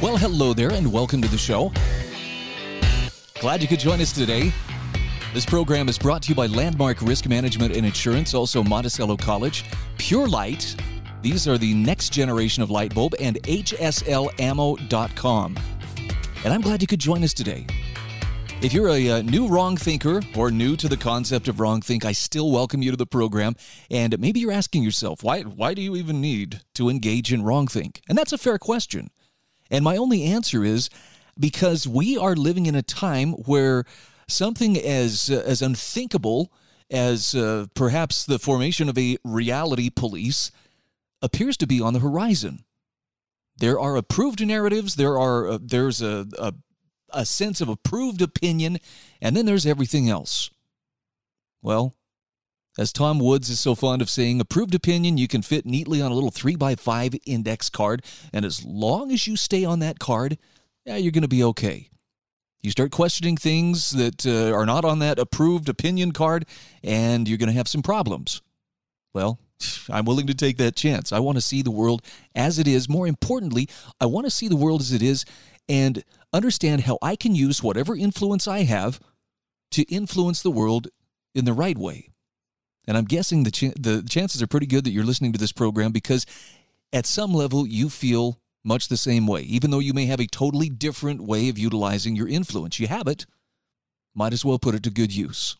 Well, hello there, and welcome to the show. Glad you could join us today. This program is brought to you by Landmark Risk Management and Insurance, also Monticello College, Pure Light. These are the next generation of light bulb, and HSLammo.com. And I'm glad you could join us today. If you're a, uh, new wrong thinker or new to the concept of wrong think, I still welcome you to the program. And maybe you're asking yourself, why, why do you even need to engage in wrong think? And that's a fair question. And my only answer is because we are living in a time where something as uh, as unthinkable as uh, perhaps the formation of a reality police appears to be on the horizon. There are approved narratives. There are uh, there's a, a a sense of approved opinion, and then there's everything else. Well, as Tom Woods is so fond of saying, approved opinion you can fit neatly on a little 3x5 index card, and as long as you stay on that card, yeah, you're going to be okay. You start questioning things that uh, are not on that approved opinion card, and you're going to have some problems. Well, I'm willing to take that chance. I want to see the world as it is. More importantly, I want to see the world as it is and understand how I can use whatever influence I have to influence the world in the right way. And I'm guessing the ch- the chances are pretty good that you're listening to this program because at some level you feel much the same way, even though you may have a totally different way of utilizing your influence. You have it, might as well put it to good use.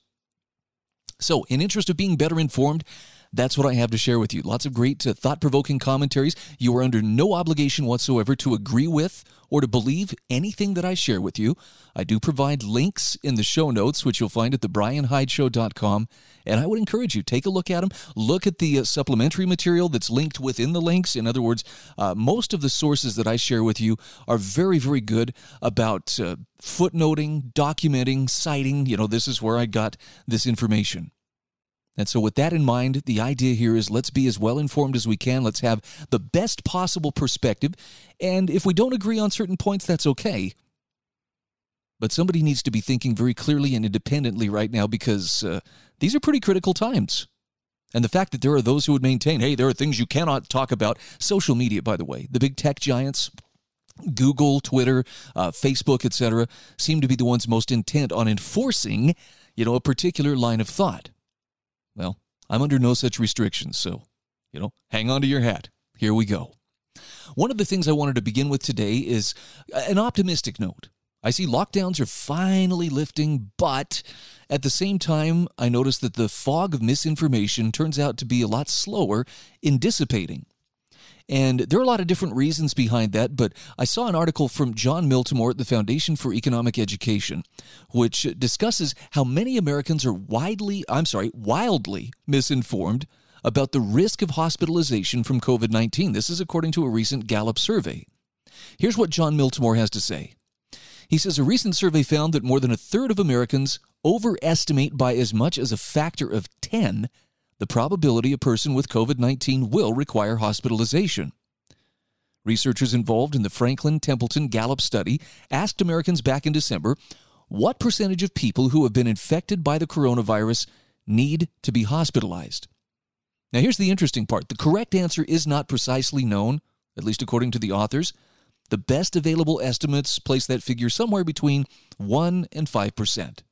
So, in interest of being better informed, that's what I have to share with you. Lots of great uh, thought provoking commentaries. You are under no obligation whatsoever to agree with or to believe anything that I share with you. I do provide links in the show notes, which you'll find at thebrianhydeshow.com. And I would encourage you, take a look at them. Look at the uh, supplementary material that's linked within the links. In other words, uh, most of the sources that I share with you are very, very good about uh, footnoting, documenting, citing. You know, this is where I got this information. And so, with that in mind, the idea here is let's be as well informed as we can. Let's have the best possible perspective. And if we don't agree on certain points, that's okay. But somebody needs to be thinking very clearly and independently right now because uh, these are pretty critical times. And the fact that there are those who would maintain, hey, there are things you cannot talk about. Social media, by the way, the big tech giants, Google, Twitter, uh, Facebook, etc., seem to be the ones most intent on enforcing, you know, a particular line of thought. I'm under no such restrictions, so, you know, hang on to your hat. Here we go. One of the things I wanted to begin with today is an optimistic note. I see lockdowns are finally lifting, but at the same time, I notice that the fog of misinformation turns out to be a lot slower in dissipating. And there are a lot of different reasons behind that, but I saw an article from Jon Miltimore at the Foundation for Economic Education, which discusses how many Americans are widely, I'm sorry, wildly misinformed about the risk of hospitalization from COVID 19. This is according to a recent Gallup survey. Here's what Jon Miltimore has to say. He says a recent survey found that more than a third of Americans overestimate by as much as a factor of 10 the probability a person with COVID 19 will require hospitalization. Researchers involved in the Franklin Templeton Gallup study asked Americans back in December what percentage of people who have been infected by the coronavirus need to be hospitalized. Now, here's the interesting part the correct answer is not precisely known, at least according to the authors. The best available estimates place that figure somewhere between 1 and 5 percent.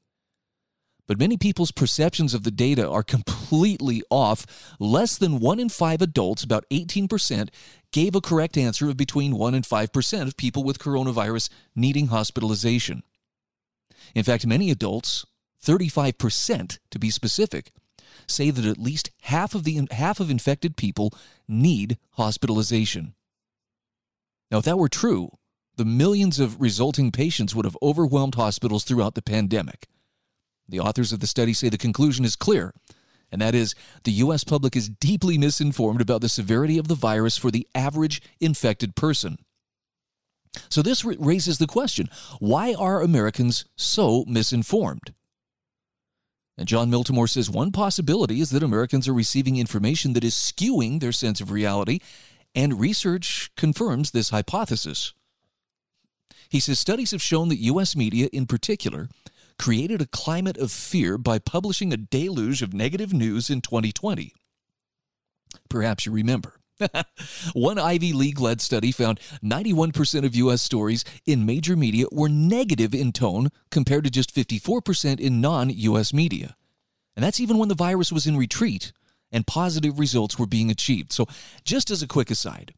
But many people's perceptions of the data are completely off. Less than one in five adults, about 18%, gave a correct answer of between 1 and 5% of people with coronavirus needing hospitalization. In fact, many adults, 35% to be specific, say that at least half of the half of infected people need hospitalization. Now, if that were true, the millions of resulting patients would have overwhelmed hospitals throughout the pandemic. The authors of the study say the conclusion is clear. and that is the U.S. public is deeply misinformed about the severity of the virus for the average infected person. So, this raises the question why are Americans so misinformed? And Jon Miltimore says one possibility is that Americans are receiving information that is skewing their sense of reality, and research confirms this hypothesis. He says studies have shown that U.S. media, in particular, created a climate of fear by publishing a deluge of negative news in 2020. Perhaps you remember. One Ivy League led study found 91% of U.S. stories in major media were negative in tone compared to just 54% in non U.S. media. And that's even when the virus was in retreat and positive results were being achieved. So, just as a quick aside,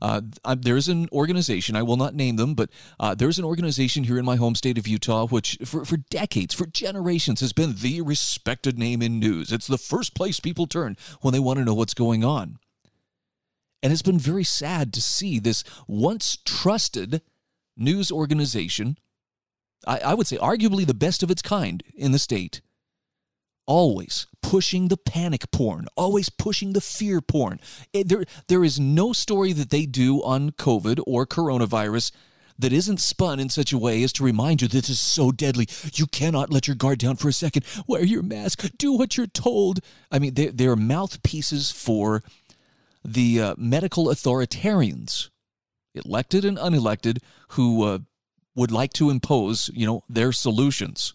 uh, there's an organization, I will not name them, but uh, there's an organization here in my home state of Utah, which for, for decades, for generations, has been the respected name in news. It's the first place people turn when they want to know what's going on. And it's been very sad to see this once trusted news organization, I, I would say arguably the best of its kind in the state, always pushing the panic porn, always pushing the fear porn. It, there, there is no story that they do on COVID or coronavirus that isn't spun in such a way as to remind you this is so deadly. You cannot let your guard down for a second. Wear your mask. Do what you're told. I mean, they, they're mouthpieces for the uh, medical authoritarians, elected and unelected, who uh, would like to impose, you know, their solutions.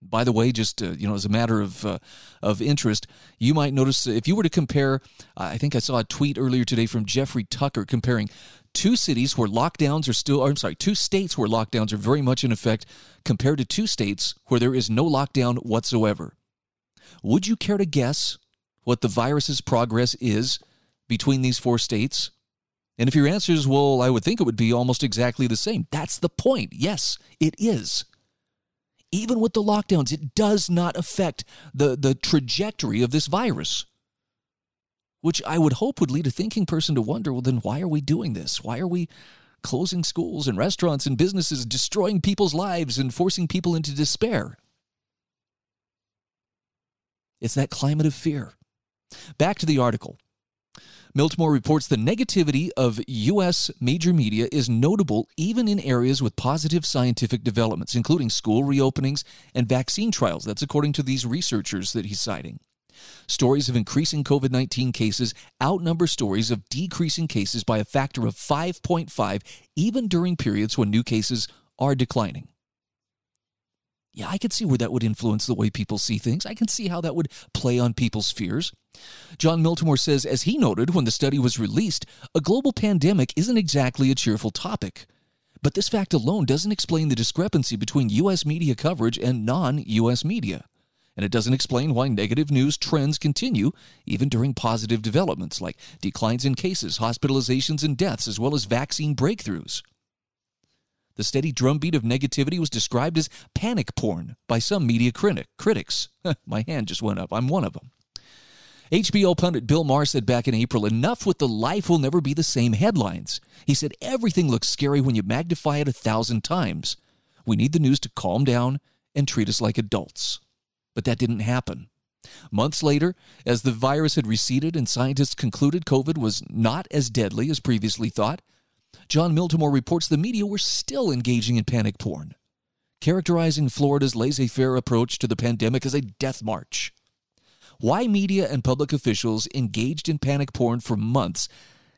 By the way, just uh, you know, as a matter of uh, of interest, you might notice if you were to compare, I think I saw a tweet earlier today from Jeffrey Tucker comparing two cities where lockdowns are still, I'm sorry, two states where lockdowns are very much in effect, compared to two states where there is no lockdown whatsoever. Would you care to guess what the virus's progress is between these four states? And if your answer is, well, I would think it would be almost exactly the same. That's the point. Yes, it is. Even with the lockdowns, it does not affect the, the trajectory of this virus. Which I would hope would lead a thinking person to wonder well, then why are we doing this? Why are we closing schools and restaurants and businesses, destroying people's lives and forcing people into despair? It's that climate of fear. Back to the article. Miltimore reports the negativity of U.S. major media is notable even in areas with positive scientific developments, including school reopenings and vaccine trials. That's according to these researchers that he's citing. Stories of increasing COVID 19 cases outnumber stories of decreasing cases by a factor of 5.5, even during periods when new cases are declining. Yeah, I can see where that would influence the way people see things. I can see how that would play on people's fears. Jon Miltimore says, as he noted when the study was released, a global pandemic isn't exactly a cheerful topic. But this fact alone doesn't explain the discrepancy between U.S. media coverage and non U.S. media. And it doesn't explain why negative news trends continue even during positive developments like declines in cases, hospitalizations, and deaths, as well as vaccine breakthroughs. The steady drumbeat of negativity was described as panic porn by some media critic, critics. My hand just went up. I'm one of them. HBO pundit Bill Maher said back in April enough with the life will never be the same headlines. He said everything looks scary when you magnify it a thousand times. We need the news to calm down and treat us like adults. But that didn't happen. Months later, as the virus had receded and scientists concluded COVID was not as deadly as previously thought, Jon Miltimore reports the media were still engaging in panic porn, characterizing Florida's laissez faire approach to the pandemic as a death march. Why media and public officials engaged in panic porn for months,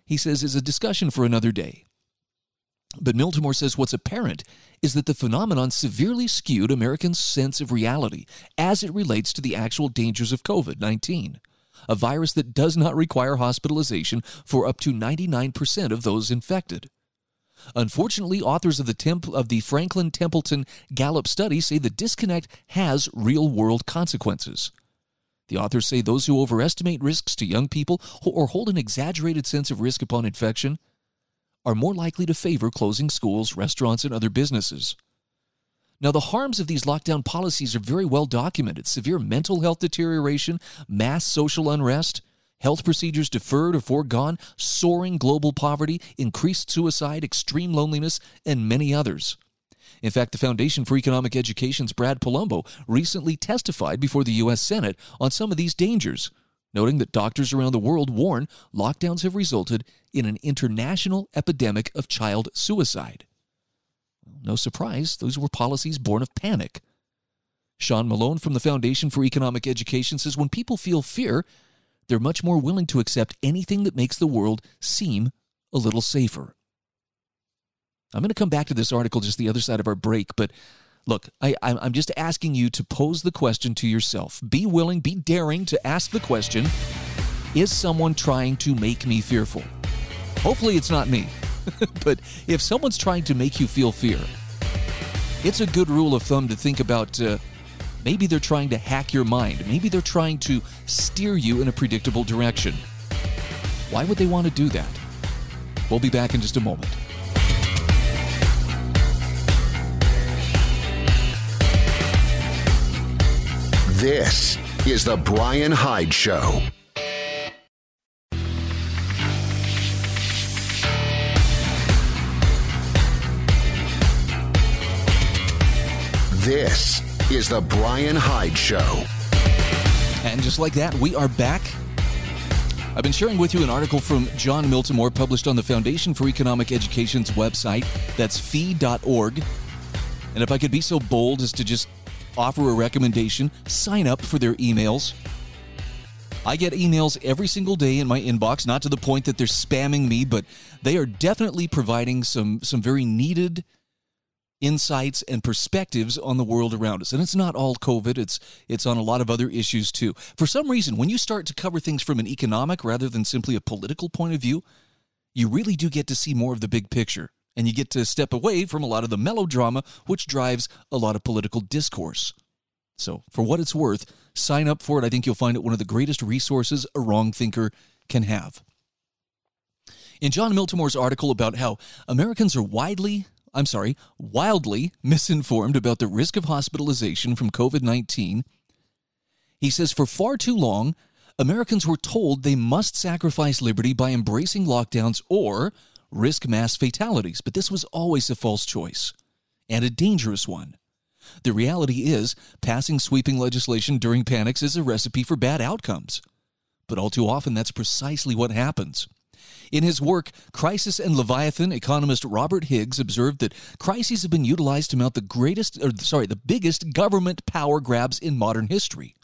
he says, is a discussion for another day. But Miltimore says what's apparent is that the phenomenon severely skewed Americans' sense of reality as it relates to the actual dangers of COVID 19 a virus that does not require hospitalization for up to 99% of those infected. Unfortunately, authors of the, Temp- of the Franklin Templeton Gallup study say the disconnect has real world consequences. The authors say those who overestimate risks to young people or hold an exaggerated sense of risk upon infection are more likely to favor closing schools, restaurants, and other businesses. Now, the harms of these lockdown policies are very well documented severe mental health deterioration, mass social unrest, health procedures deferred or foregone, soaring global poverty, increased suicide, extreme loneliness, and many others. In fact, the Foundation for Economic Education's Brad Polumbo recently testified before the U.S. Senate on some of these dangers, noting that doctors around the world warn lockdowns have resulted in an international epidemic of child suicide. No surprise, those were policies born of panic. Sean Malone from the Foundation for Economic Education says when people feel fear, they're much more willing to accept anything that makes the world seem a little safer. I'm going to come back to this article just the other side of our break, but look, I, I'm just asking you to pose the question to yourself. Be willing, be daring to ask the question Is someone trying to make me fearful? Hopefully, it's not me. but if someone's trying to make you feel fear, it's a good rule of thumb to think about uh, maybe they're trying to hack your mind. Maybe they're trying to steer you in a predictable direction. Why would they want to do that? We'll be back in just a moment. This is The Brian Hyde Show. This is The Brian Hyde Show. And just like that, we are back. I've been sharing with you an article from Jon Miltimore published on the Foundation for Economic Education's website. That's fee.org. And if I could be so bold as to just offer a recommendation, sign up for their emails. I get emails every single day in my inbox, not to the point that they're spamming me, but they are definitely providing some some very needed insights and perspectives on the world around us. And it's not all COVID, it's it's on a lot of other issues too. For some reason, when you start to cover things from an economic rather than simply a political point of view, you really do get to see more of the big picture and you get to step away from a lot of the melodrama which drives a lot of political discourse. So, for what it's worth, sign up for it. I think you'll find it one of the greatest resources a wrong thinker can have. In Jon Miltimore's article about how Americans are widely, I'm sorry, wildly misinformed about the risk of hospitalization from COVID 19, he says for far too long, Americans were told they must sacrifice liberty by embracing lockdowns or risk mass fatalities, but this was always a false choice and a dangerous one. The reality is, passing sweeping legislation during panics is a recipe for bad outcomes. But all too often, that's precisely what happens. In his work, Crisis and Leviathan, economist Robert Higgs observed that crises have been utilized to mount the greatest, or sorry, the biggest government power grabs in modern history.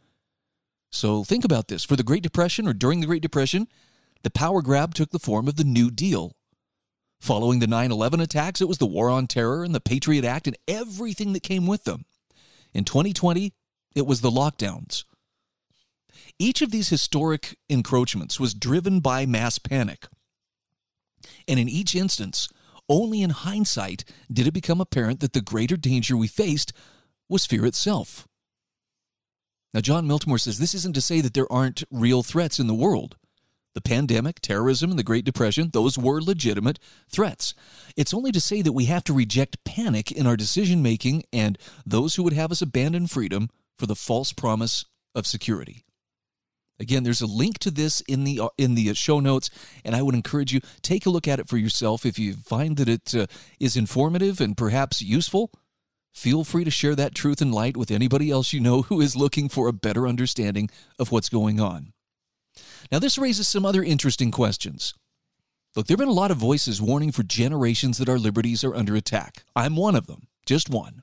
So think about this. For the Great Depression or during the Great Depression, the power grab took the form of the New Deal. Following the 9 11 attacks, it was the War on Terror and the Patriot Act and everything that came with them. In 2020, it was the lockdowns. Each of these historic encroachments was driven by mass panic. And in each instance, only in hindsight did it become apparent that the greater danger we faced was fear itself. Now, Jon Miltimore says this isn't to say that there aren't real threats in the world. The pandemic, terrorism, and the Great Depression, those were legitimate threats. It's only to say that we have to reject panic in our decision making and those who would have us abandon freedom for the false promise of security. Again, there's a link to this in the uh, in the show notes, and I would encourage you take a look at it for yourself. If you find that it uh, is informative and perhaps useful, feel free to share that truth and light with anybody else you know who is looking for a better understanding of what's going on. Now, this raises some other interesting questions. Look, there have been a lot of voices warning for generations that our liberties are under attack. I'm one of them, just one.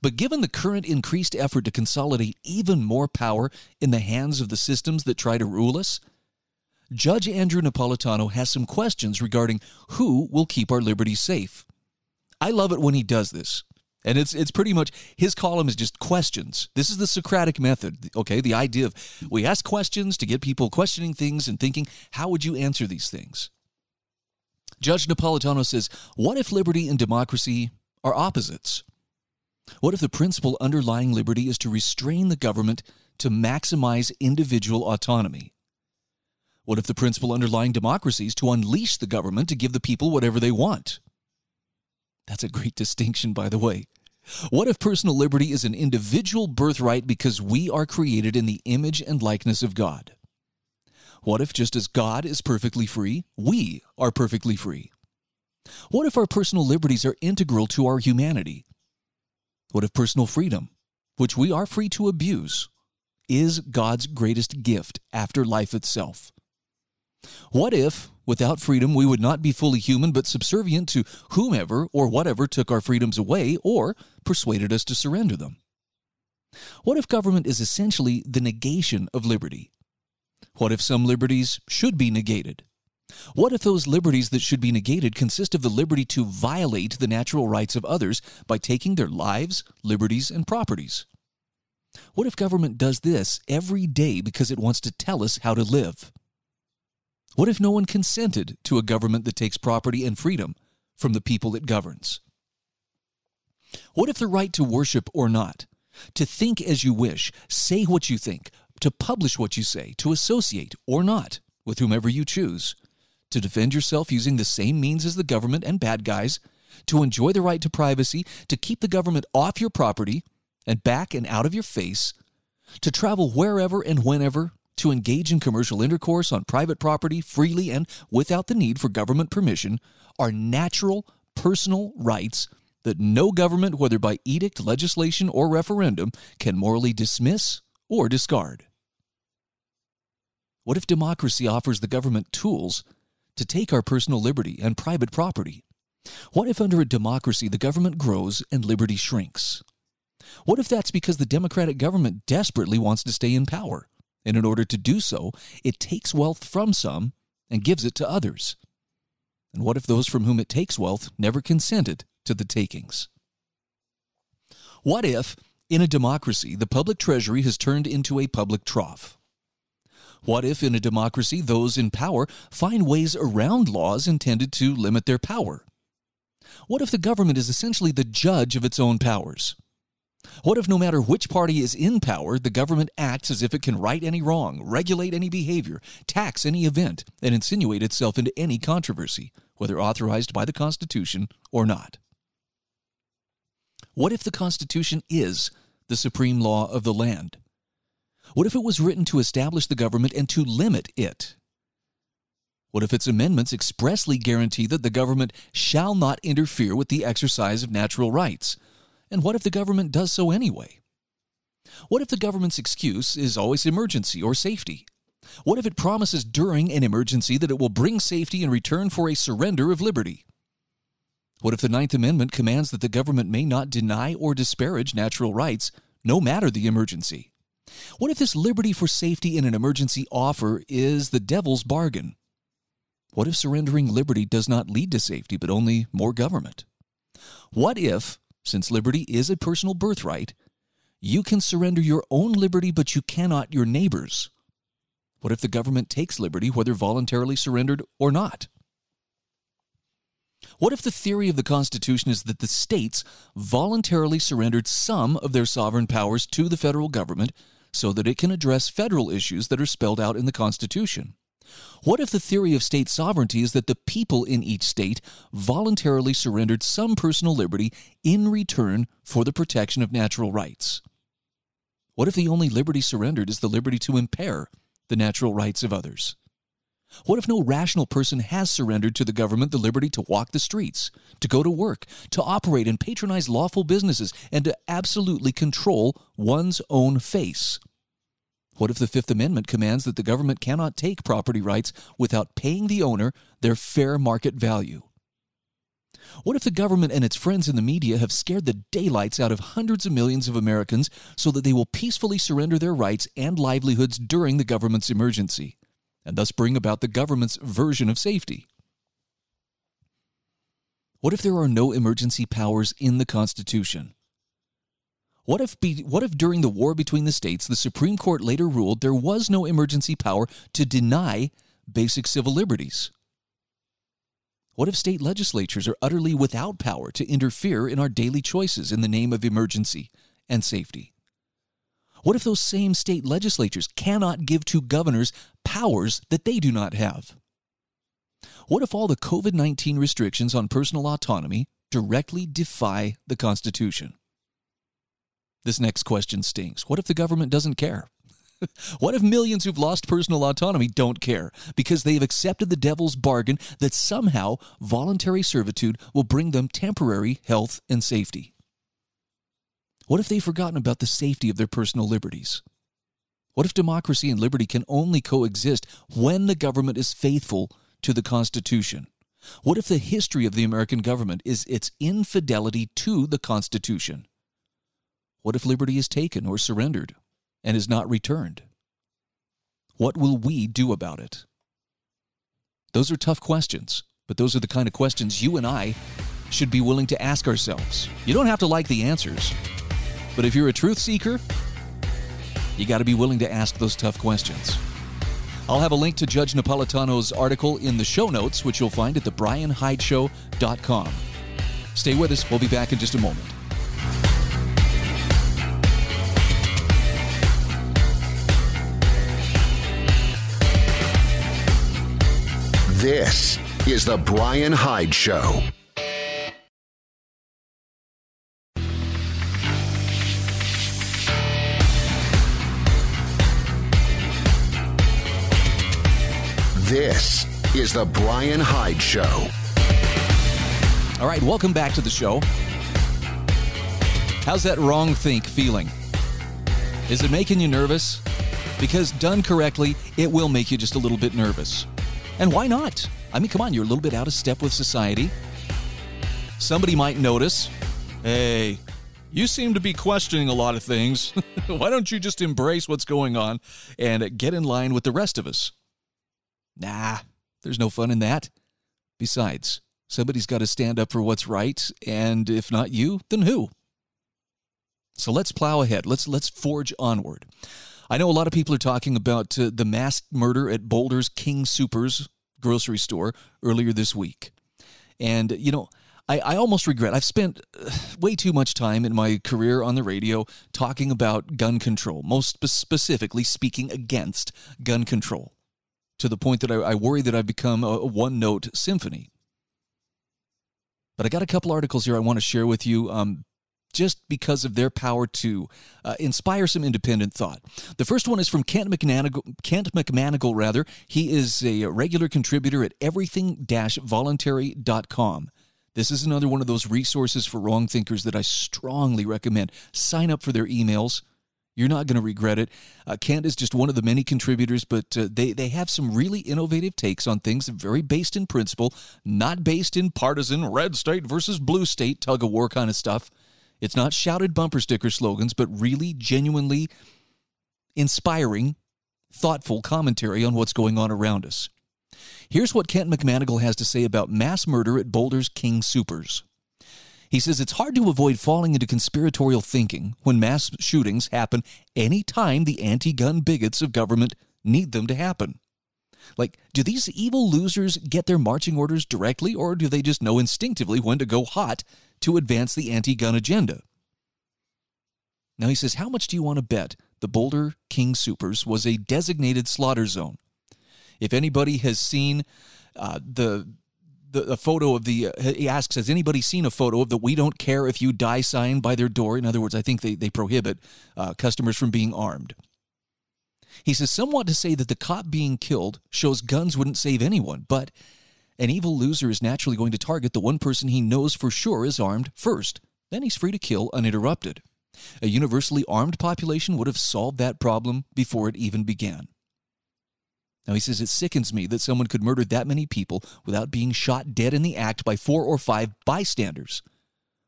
But given the current increased effort to consolidate even more power in the hands of the systems that try to rule us, Judge Andrew Napolitano has some questions regarding who will keep our liberties safe. I love it when he does this. And it's it's pretty much his column is just questions. This is the Socratic method, okay? The idea of we ask questions to get people questioning things and thinking, how would you answer these things? Judge Napolitano says, what if liberty and democracy are opposites? What if the principle underlying liberty is to restrain the government to maximize individual autonomy? What if the principle underlying democracy is to unleash the government to give the people whatever they want? That's a great distinction, by the way. What if personal liberty is an individual birthright because we are created in the image and likeness of God? What if, just as God is perfectly free, we are perfectly free? What if our personal liberties are integral to our humanity? What if personal freedom, which we are free to abuse, is God's greatest gift after life itself? What if, without freedom, we would not be fully human but subservient to whomever or whatever took our freedoms away or persuaded us to surrender them? What if government is essentially the negation of liberty? What if some liberties should be negated? What if those liberties that should be negated consist of the liberty to violate the natural rights of others by taking their lives, liberties, and properties? What if government does this every day because it wants to tell us how to live? What if no one consented to a government that takes property and freedom from the people it governs? What if the right to worship or not, to think as you wish, say what you think, to publish what you say, to associate or not with whomever you choose, to defend yourself using the same means as the government and bad guys, to enjoy the right to privacy, to keep the government off your property and back and out of your face, to travel wherever and whenever to engage in commercial intercourse on private property freely and without the need for government permission are natural personal rights that no government, whether by edict, legislation, or referendum, can morally dismiss or discard. What if democracy offers the government tools to take our personal liberty and private property? What if under a democracy the government grows and liberty shrinks? What if that's because the democratic government desperately wants to stay in power? And in order to do so, it takes wealth from some and gives it to others. And what if those from whom it takes wealth never consented to the takings? What if, in a democracy, the public treasury has turned into a public trough? What if, in a democracy, those in power find ways around laws intended to limit their power? What if the government is essentially the judge of its own powers? What if no matter which party is in power, the government acts as if it can right any wrong, regulate any behavior, tax any event, and insinuate itself into any controversy, whether authorized by the Constitution or not? What if the Constitution is the supreme law of the land? What if it was written to establish the government and to limit it? What if its amendments expressly guarantee that the government shall not interfere with the exercise of natural rights? And what if the government does so anyway? What if the government's excuse is always emergency or safety? What if it promises during an emergency that it will bring safety in return for a surrender of liberty? What if the Ninth Amendment commands that the government may not deny or disparage natural rights, no matter the emergency? What if this liberty for safety in an emergency offer is the devil's bargain? What if surrendering liberty does not lead to safety, but only more government? What if since liberty is a personal birthright, you can surrender your own liberty, but you cannot your neighbor's. What if the government takes liberty, whether voluntarily surrendered or not? What if the theory of the Constitution is that the states voluntarily surrendered some of their sovereign powers to the federal government so that it can address federal issues that are spelled out in the Constitution? What if the theory of state sovereignty is that the people in each state voluntarily surrendered some personal liberty in return for the protection of natural rights? What if the only liberty surrendered is the liberty to impair the natural rights of others? What if no rational person has surrendered to the government the liberty to walk the streets, to go to work, to operate and patronize lawful businesses, and to absolutely control one's own face? What if the Fifth Amendment commands that the government cannot take property rights without paying the owner their fair market value? What if the government and its friends in the media have scared the daylights out of hundreds of millions of Americans so that they will peacefully surrender their rights and livelihoods during the government's emergency, and thus bring about the government's version of safety? What if there are no emergency powers in the Constitution? What if, be, what if during the war between the states, the Supreme Court later ruled there was no emergency power to deny basic civil liberties? What if state legislatures are utterly without power to interfere in our daily choices in the name of emergency and safety? What if those same state legislatures cannot give to governors powers that they do not have? What if all the COVID 19 restrictions on personal autonomy directly defy the Constitution? This next question stings. What if the government doesn't care? what if millions who've lost personal autonomy don't care because they've accepted the devil's bargain that somehow voluntary servitude will bring them temporary health and safety? What if they've forgotten about the safety of their personal liberties? What if democracy and liberty can only coexist when the government is faithful to the Constitution? What if the history of the American government is its infidelity to the Constitution? What if liberty is taken or surrendered and is not returned? What will we do about it? Those are tough questions, but those are the kind of questions you and I should be willing to ask ourselves. You don't have to like the answers, but if you're a truth seeker, you got to be willing to ask those tough questions. I'll have a link to Judge Napolitano's article in the show notes, which you'll find at thebrianhydeshow.com. Stay with us. We'll be back in just a moment. This is The Brian Hyde Show. This is The Brian Hyde Show. All right, welcome back to the show. How's that wrong think feeling? Is it making you nervous? Because done correctly, it will make you just a little bit nervous. And why not? I mean, come on, you're a little bit out of step with society. Somebody might notice, hey, you seem to be questioning a lot of things. why don't you just embrace what's going on and get in line with the rest of us? Nah, there's no fun in that. Besides, somebody's got to stand up for what's right, and if not you, then who? So let's plow ahead. Let's let's forge onward. I know a lot of people are talking about uh, the mass murder at Boulder's King Soopers grocery store earlier this week. And, you know, I, I almost regret. I've spent uh, way too much time in my career on the radio talking about gun control, most specifically speaking against gun control to the point that I, I worry that I've become a, one note symphony. But I got a couple articles here I want to share with you. Um, just because of their power to uh, inspire some independent thought. The first one is from Kent McManigal, Kent McManigal rather. He is a regular contributor at everything-voluntary.com. This is another one of those resources for wrong thinkers that I strongly recommend. Sign up for their emails. You're not going to regret it. Uh, Kent is just one of the many contributors, but uh, they, they have some really innovative takes on things, very based in principle, not based in partisan red state versus blue state tug of war kind of stuff. It's not shouted bumper sticker slogans, but really genuinely inspiring, thoughtful commentary on what's going on around us. Here's what Kent McManigal has to say about mass murder at Boulder's King Soopers. He says it's hard to avoid falling into conspiratorial thinking when mass shootings happen any time the anti gun bigots of government need them to happen. Like, do these evil losers get their marching orders directly, or do they just know instinctively when to go hot to advance the anti gun agenda? Now he says, How much do you want to bet the Boulder King Soopers was a designated slaughter zone? If anybody has seen uh, the the, the photo of the, uh, he asks, has anybody seen a photo of the we don't care if you die sign by their door? In other words, I think they, they prohibit uh, customers from being armed. He says, some want to say that the cop being killed shows guns wouldn't save anyone, but an evil loser is naturally going to target the one person he knows for sure is armed first. Then he's free to kill uninterrupted. A universally armed population would have solved that problem before it even began. Now, he says, it sickens me that someone could murder that many people without being shot dead in the act by four or five bystanders.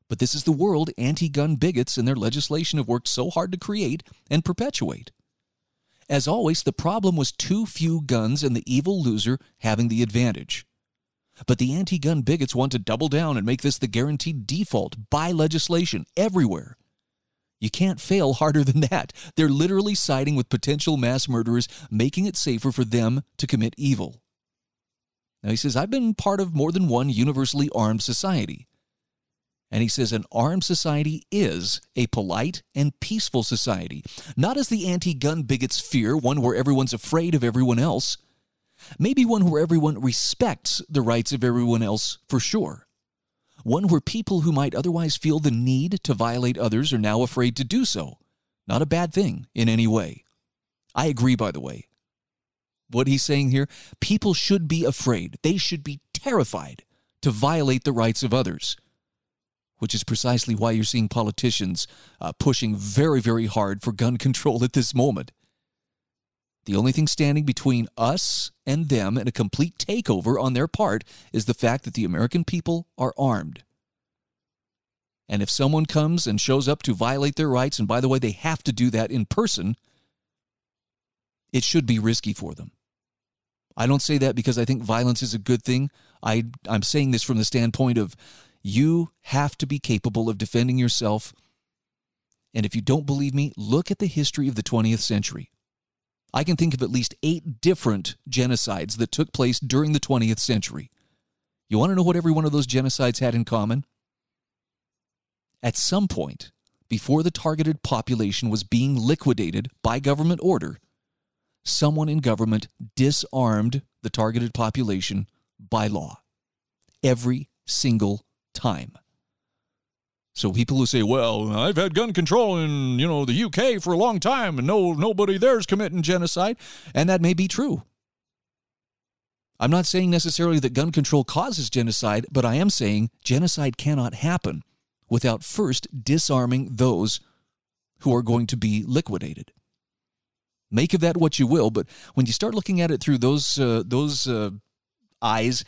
But this is the world anti gun bigots and their legislation have worked so hard to create and perpetuate. As always, the problem was too few guns and the evil loser having the advantage. But the anti gun bigots want to double down and make this the guaranteed default by legislation everywhere. You can't fail harder than that. They're literally siding with potential mass murderers, making it safer for them to commit evil. Now, he says, I've been part of more than one universally armed society. And he says, an armed society is a polite and peaceful society, not as the anti gun bigots fear, one where everyone's afraid of everyone else. Maybe one where everyone respects the rights of everyone else for sure one where people who might otherwise feel the need to violate others are now afraid to do so. Not a bad thing in any way. I agree, by the way. What he's saying here people should be afraid, they should be terrified to violate the rights of others. which is precisely why you're seeing politicians uh, pushing very, very hard for gun control at this moment. The only thing standing between us and them and a complete takeover on their part is the fact that the American people are armed. And if someone comes and shows up to violate their rights, and by the way, they have to do that in person, it should be risky for them. I don't say that because I think violence is a good thing. I, I'm saying this from the standpoint of you have to be capable of defending yourself. And if you don't believe me, look at the history of the 20th century. I can think of at least eight different genocides that took place during the 20th century. You want to know what every one of those genocides had in common? At some point, before the targeted population was being liquidated by government order, someone in government disarmed the targeted population by law. Every single time. So people who say, "Well, I've had gun control in, you know, the UK for a long time and no nobody there's committing genocide," and that may be true. I'm not saying necessarily that gun control causes genocide, but I am saying genocide cannot happen without first disarming those who are going to be liquidated. Make of that what you will, but when you start looking at it through those uh, those uh, eyes,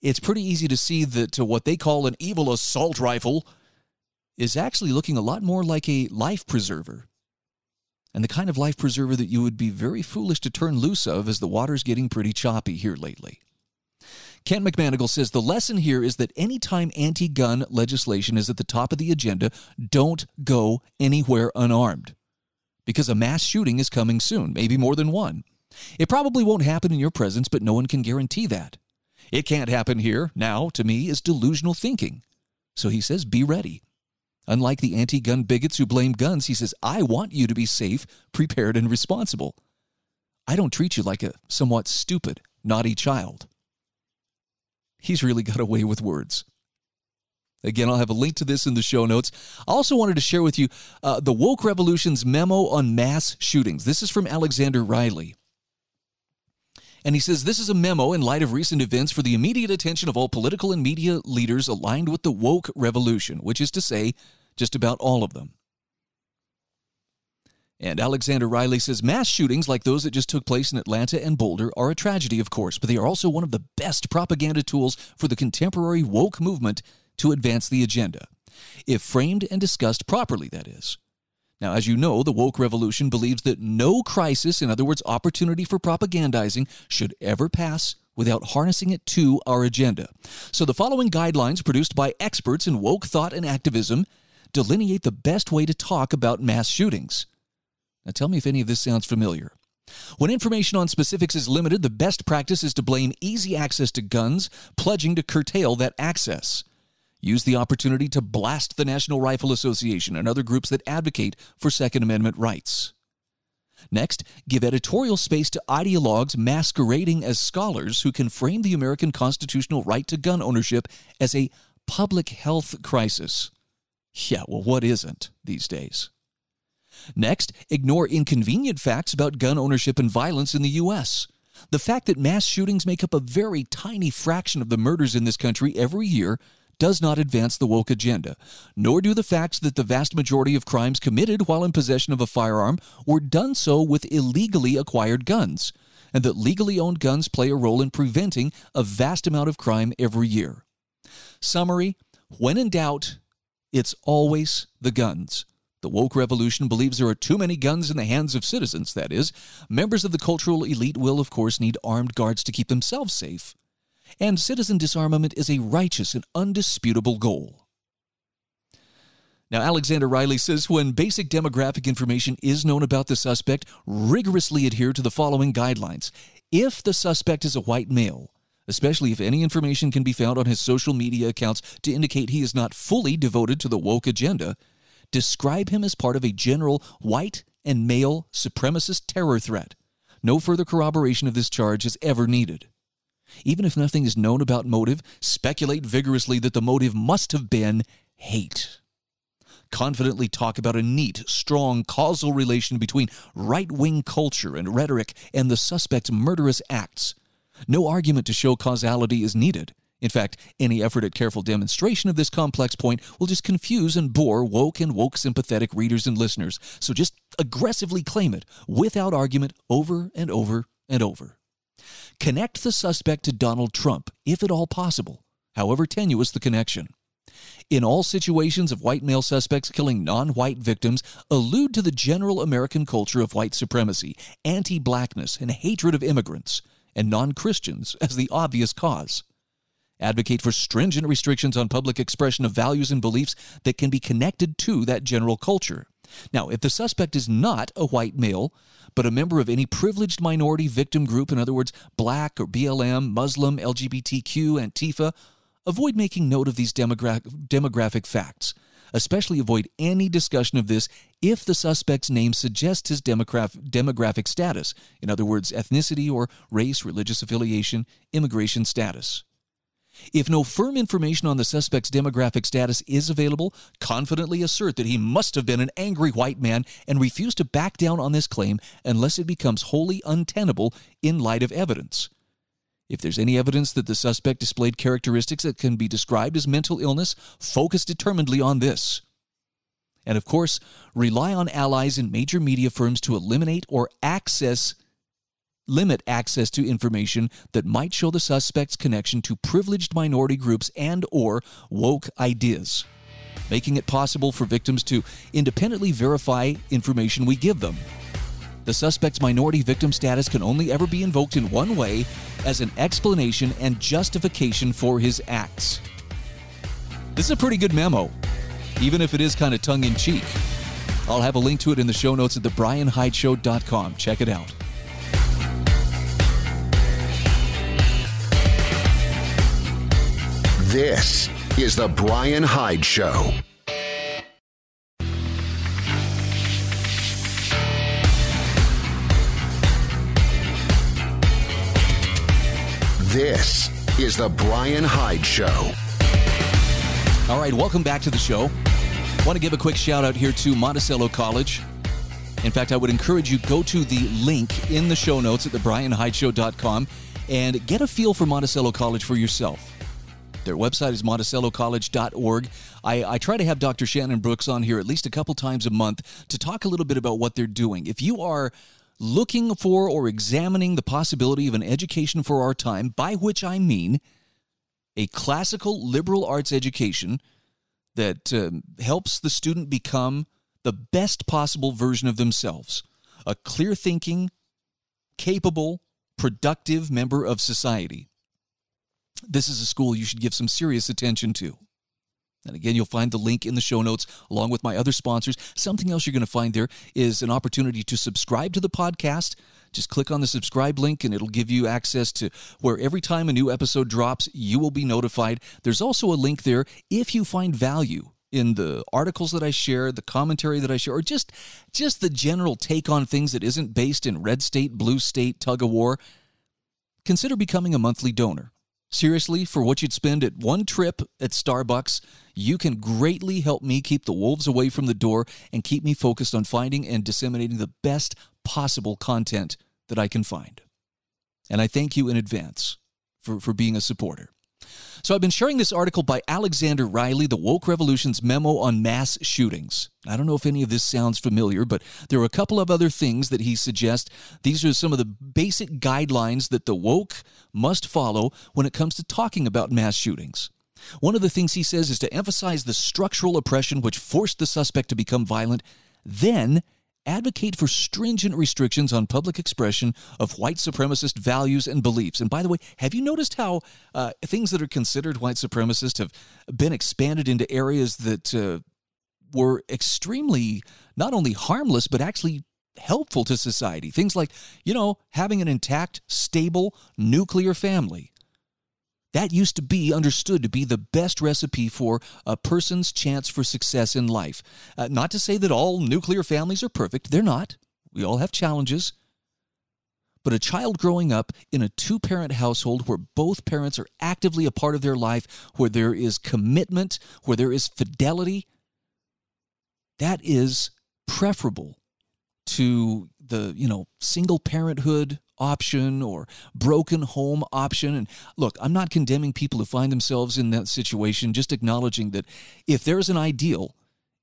it's pretty easy to see that uh, what they call an evil assault rifle is actually looking a lot more like a life preserver. And the kind of life preserver that you would be very foolish to turn loose of as the water's getting pretty choppy here lately. Kent McManigal says the lesson here is that anytime anti gun legislation is at the top of the agenda, don't go anywhere unarmed. Because a mass shooting is coming soon, maybe more than one. It probably won't happen in your presence, but no one can guarantee that. It can't happen here, now, to me, is delusional thinking. So he says, be ready. Unlike the anti gun bigots who blame guns, he says, I want you to be safe, prepared, and responsible. I don't treat you like a somewhat stupid, naughty child. He's really got away with words. Again, I'll have a link to this in the show notes. I also wanted to share with you uh, the Woke Revolution's memo on mass shootings. This is from Alexander Riley. And he says this is a memo in light of recent events for the immediate attention of all political and media leaders aligned with the woke revolution, which is to say, just about all of them. And Alexander Riley says mass shootings like those that just took place in Atlanta and Boulder are a tragedy, of course, but they are also one of the best propaganda tools for the contemporary woke movement to advance the agenda. If framed and discussed properly, that is. Now, as you know, the woke revolution believes that no crisis, in other words, opportunity for propagandizing, should ever pass without harnessing it to our agenda. So, the following guidelines, produced by experts in woke thought and activism, delineate the best way to talk about mass shootings. Now tell me if any of this sounds familiar. When information on specifics is limited, the best practice is to blame easy access to guns, pledging to curtail that access. Use the opportunity to blast the National Rifle Association and other groups that advocate for Second Amendment rights. Next, give editorial space to ideologues masquerading as scholars who can frame the American constitutional right to gun ownership as a public health crisis. Yeah, well, what isn't these days? Next, ignore inconvenient facts about gun ownership and violence in the U.S. The fact that mass shootings make up a very tiny fraction of the murders in this country every year does not advance the woke agenda, nor do the facts that the vast majority of crimes committed while in possession of a firearm were done so with illegally acquired guns, and that legally owned guns play a role in preventing a vast amount of crime every year. Summary When in doubt, it's always the guns. The woke revolution believes there are too many guns in the hands of citizens, that is. Members of the cultural elite will, of course, need armed guards to keep themselves safe. And citizen disarmament is a righteous and undisputable goal. Now, Alexander Riley says when basic demographic information is known about the suspect, rigorously adhere to the following guidelines. If the suspect is a white male, especially if any information can be found on his social media accounts to indicate he is not fully devoted to the woke agenda, describe him as part of a general white and male supremacist terror threat. No further corroboration of this charge is ever needed. Even if nothing is known about motive, speculate vigorously that the motive must have been hate. Confidently talk about a neat, strong causal relation between right wing culture and rhetoric and the suspect's murderous acts. No argument to show causality is needed. In fact, any effort at careful demonstration of this complex point will just confuse and bore woke and woke sympathetic readers and listeners. So just aggressively claim it without argument over and over and over. Connect the suspect to Donald Trump, if at all possible, however tenuous the connection. In all situations of white male suspects killing non white victims, allude to the general American culture of white supremacy, anti blackness, and hatred of immigrants, and non Christians as the obvious cause advocate for stringent restrictions on public expression of values and beliefs that can be connected to that general culture. Now, if the suspect is not a white male, but a member of any privileged minority victim group, in other words, black or BLM, Muslim, LGBTQ, Antifa, avoid making note of these demogra- demographic facts. Especially avoid any discussion of this if the suspect's name suggests his demograph- demographic status, in other words, ethnicity or race, religious affiliation, immigration status. If no firm information on the suspect's demographic status is available, confidently assert that he must have been an angry white man and refuse to back down on this claim unless it becomes wholly untenable in light of evidence. If there's any evidence that the suspect displayed characteristics that can be described as mental illness, focus determinedly on this. And of course, rely on allies in major media firms to eliminate or access limit access to information that might show the suspect's connection to privileged minority groups and or woke ideas making it possible for victims to independently verify information we give them. The suspect's minority victim status can only ever be invoked in one way as an explanation and justification for his acts. This is a pretty good memo even if it is kind of tongue-in-cheek. I'll have a link to it in the show notes at thebrianhydeshow.com check it out This is The Brian Hyde Show. This is The Brian Hyde Show. All right, welcome back to the show. Want to give a quick shout out here to Monticello College. In fact, I would encourage you go to the link in the show notes at thebrianhydeshow.com and get a feel for Monticello College for yourself. Their website is monticellocollege.org. I, I try to have Dr. Shannon Brooks on here at least a couple times a month to talk a little bit about what they're doing. If you are looking for or examining the possibility of an education for our time, by which I mean a classical liberal arts education that uh, helps the student become the best possible version of themselves, a clear thinking, capable, productive member of society this is a school you should give some serious attention to. And again, you'll find the link in the show notes along with my other sponsors. Something else you're going to find there is an opportunity to subscribe to the podcast. Just click on the subscribe link and it'll give you access to where every time a new episode drops, you will be notified. There's also a link there if you find value in the articles that I share, the commentary that I share, or just just the general take on things that isn't based in red state, blue state, tug of war. Consider becoming a monthly donor. Seriously, for what you'd spend at one trip at Starbucks, you can greatly help me keep the wolves away from the door and keep me focused on finding and disseminating the best possible content that I can find. And I thank you in advance for, for being a supporter. So I've been sharing this article by Alexander Riley, The Woke Revolution's Memo on Mass Shootings. I don't know if any of this sounds familiar, but there are a couple of other things that he suggests. These are some of the basic guidelines that the woke must follow when it comes to talking about mass shootings. One of the things he says is to emphasize the structural oppression which forced the suspect to become violent, then advocate for stringent restrictions on public expression of white supremacist values and beliefs. And by the way, have you noticed how uh, things that are considered white supremacist have been expanded into areas that uh, were extremely not only harmless, but actually helpful to society? Things like, you know, having an intact, stable nuclear family that used to be understood to be the best recipe for a person's chance for success in life. Uh, not to say that all nuclear families are perfect, they're not. We all have challenges. But a child growing up in a two parent household where both parents are actively a part of their life, where there is commitment, where there is fidelity, that is preferable to the, you know, single parenthood, option or broken home option. And look, I'm not condemning people who find themselves in that situation, just acknowledging that if there's an ideal,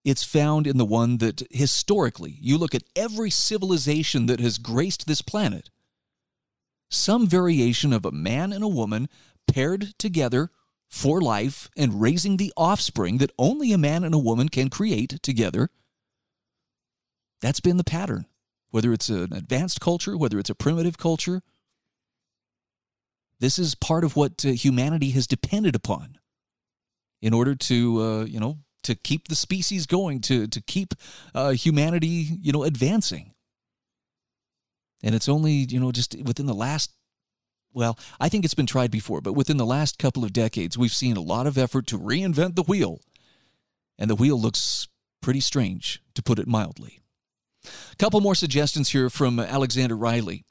it's found in the one that historically, you look at every civilization that has graced this planet, some variation of a man and a woman paired together for life and raising the offspring that only a man and a woman can create together. That's been the pattern. Whether it's an advanced culture, whether it's a primitive culture, this is part of what uh, humanity has depended upon in order to, uh, you know, to keep the species going, to to keep uh, humanity, you know, advancing. And it's only, you know, just within the last well, I think it's been tried before, but within the last couple of decades, we've seen a lot of effort to reinvent the wheel. And the wheel looks pretty strange, to put it mildly. A couple more suggestions here from Alexander Riley.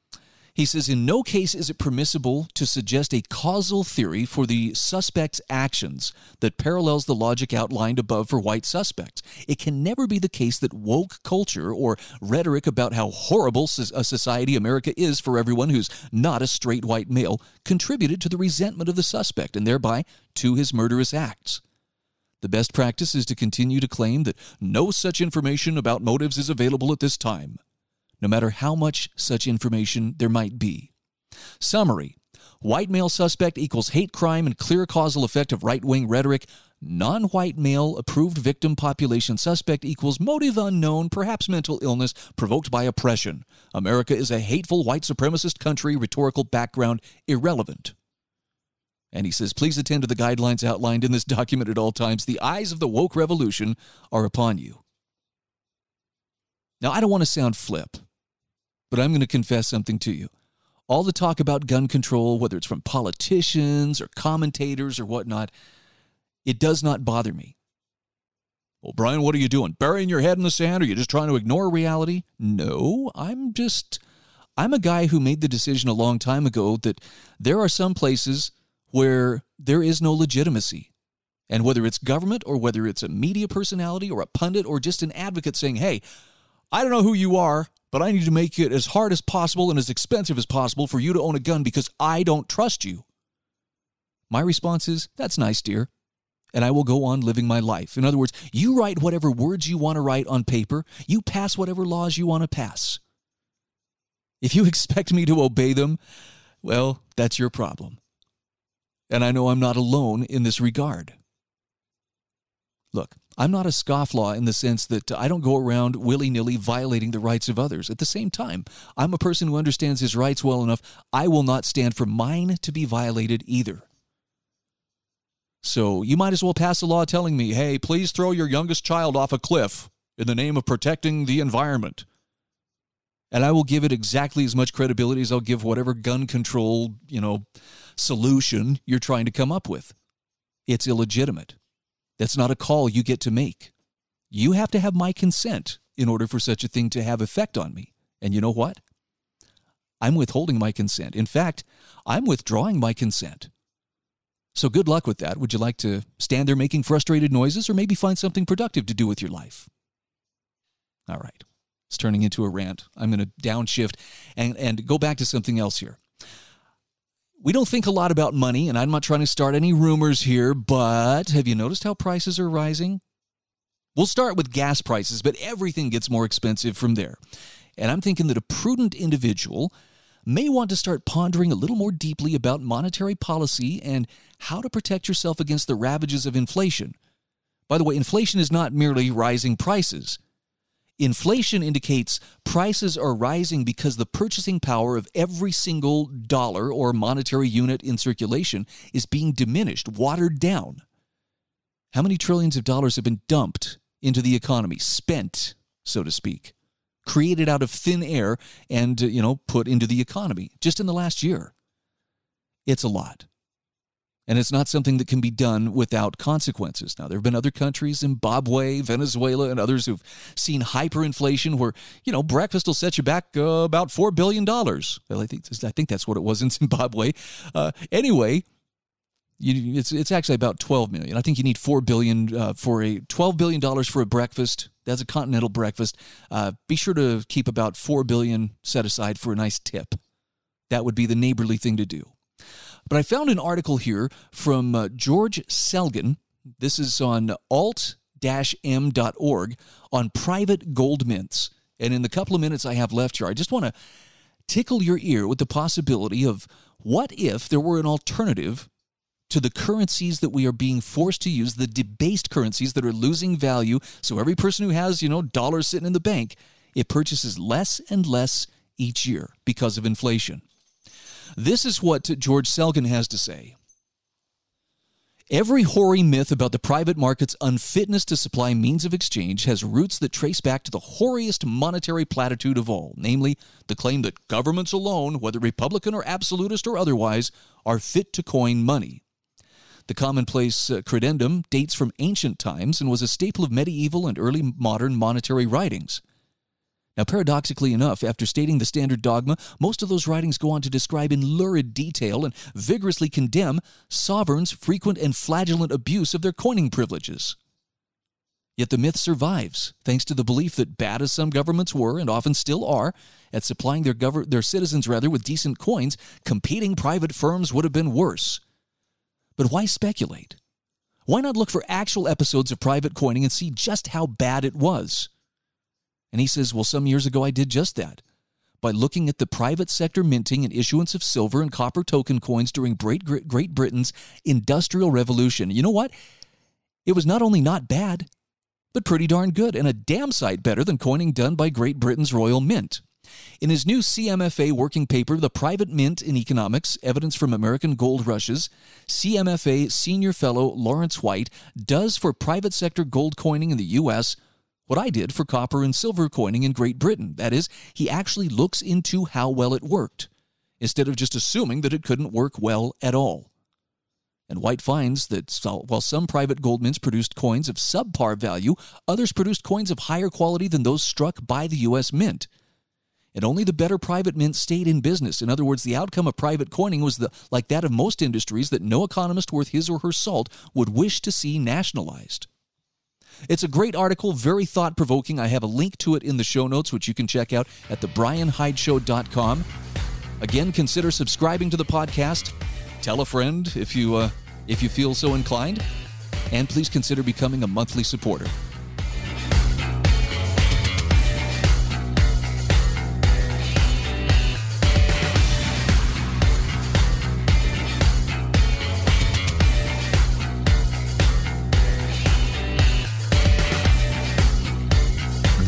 He says, In no case is it permissible to suggest a causal theory for the suspect's actions that parallels the logic outlined above for white suspects. It can never be the case that woke culture or rhetoric about how horrible a society America is for everyone who's not a straight white male contributed to the resentment of the suspect and thereby to his murderous acts. The best practice is to continue to claim that no such information about motives is available at this time no matter how much such information there might be. Summary White male suspect equals hate crime and clear causal effect of right wing rhetoric. Non white male approved victim population suspect equals motive unknown, perhaps mental illness provoked by oppression. America is a hateful white supremacist country, rhetorical background irrelevant. And he says, please attend to the guidelines outlined in this document at all times. The eyes of the woke revolution are upon you. Now, I don't want to sound flip, but I'm going to confess something to you. All the talk about gun control, whether it's from politicians or commentators or whatnot, it does not bother me. Well, Brian, what are you doing? Burying your head in the sand? Are you just trying to ignore reality? No, I'm just, I'm a guy who made the decision a long time ago that there are some places where there is no legitimacy. And whether it's government or whether it's a media personality or a pundit or just an advocate saying, hey, I don't know who you are, but I need to make it as hard as possible and as expensive as possible for you to own a gun because I don't trust you. My response is, That's nice, dear. And I will go on living my life. In other words, you write whatever words you want to write on paper, you pass whatever laws you want to pass. If you expect me to obey them, well, that's your problem. And I know I'm not alone in this regard. Look, I'm not a scofflaw in the sense that I don't go around willy nilly violating the rights of others. At the same time, I'm a person who understands his rights well enough. I will not stand for mine to be violated either. So you might as well pass a law telling me, hey, please throw your youngest child off a cliff in the name of protecting the environment. And I will give it exactly as much credibility as I'll give whatever gun control, you know, solution you're trying to come up with. It's illegitimate. That's not a call you get to make. You have to have my consent in order for such a thing to have effect on me. And you know what? I'm withholding my consent. In fact, I'm withdrawing my consent. So good luck with that. Would you like to stand there making frustrated noises or maybe find something productive to do with your life? All right. It's turning into a rant. I'm going to downshift and, and go back to something else here we don't think a lot about money, and I'm not trying to start any rumors here, but have you noticed how prices are rising? We'll start with gas prices, but everything gets more expensive from there. And I'm thinking that a prudent individual may want to start pondering a little more deeply about monetary policy and how to protect yourself against the ravages of inflation. By the way, inflation is not merely rising prices. Inflation indicates prices are rising because the purchasing power of every single dollar or monetary unit in circulation is being diminished, watered down. How many trillions of dollars have been dumped into the economy, spent, so to speak, created out of thin air and, you know, put into the economy just in the last year? It's a lot and it's not something that can be done without consequences. Now, there have been other countries, Zimbabwe, Venezuela, and others who've seen hyperinflation where, you know, breakfast will set you back uh, about $4 billion. Well, I think, I think that's what it was in Zimbabwe. Uh, anyway, you, it's, it's actually about 12 million. I think you need 4 billion uh, for a $12 billion for a breakfast. That's a continental breakfast. Uh, be sure to keep about 4 billion set aside for a nice tip. That would be the neighborly thing to do. But I found an article here from uh, George Selgin. This is on alt-m.org on private gold mints. And in the couple of minutes I have left here, I just want to tickle your ear with the possibility of what if there were an alternative to the currencies that we are being forced to use, the debased currencies that are losing value. So every person who has, you know, dollars sitting in the bank, it purchases less and less each year because of inflation. This is what George Selgin has to say. Every hoary myth about the private market's unfitness to supply means of exchange has roots that trace back to the hoariest monetary platitude of all, namely the claim that governments alone, whether Republican or absolutist or otherwise, are fit to coin money. The commonplace uh, credendum dates from ancient times and was a staple of medieval and early modern monetary writings. Now, paradoxically enough, after stating the standard dogma, most of those writings go on to describe in lurid detail and vigorously condemn sovereigns' frequent and flagellant abuse of their coining privileges. Yet the myth survives, thanks to the belief that bad as some governments were and often still are at supplying their, gov- their citizens rather with decent coins, competing private firms would have been worse. But why speculate? Why not look for actual episodes of private coining and see just how bad it was? And he says, Well, some years ago I did just that. By looking at the private sector minting and issuance of silver and copper token coins during Great, Great Britain's Industrial Revolution. You know what? It was not only not bad, but pretty darn good, and a damn sight better than coining done by Great Britain's Royal Mint. In his new CMFA working paper, The Private Mint in Economics Evidence from American Gold Rushes, CMFA senior fellow Lawrence White does for private sector gold coining in the U.S. what I did for copper and silver coining in Great Britain. That is, he actually looks into how well it worked, instead of just assuming that it couldn't work well at all. And White finds that while some private gold mints produced coins of subpar value, others produced coins of higher quality than those struck by the U.S. Mint and only the better private mint stayed in business. In other words, the outcome of private coining was the, like that of most industries that no economist worth his or her salt would wish to see nationalized. It's a great article, very thought provoking. I have a link to it in the show notes, which you can check out at thebrianhydeshow.com. Again, consider subscribing to the podcast. Tell a friend if you uh, if you feel so inclined, and please consider becoming a monthly supporter.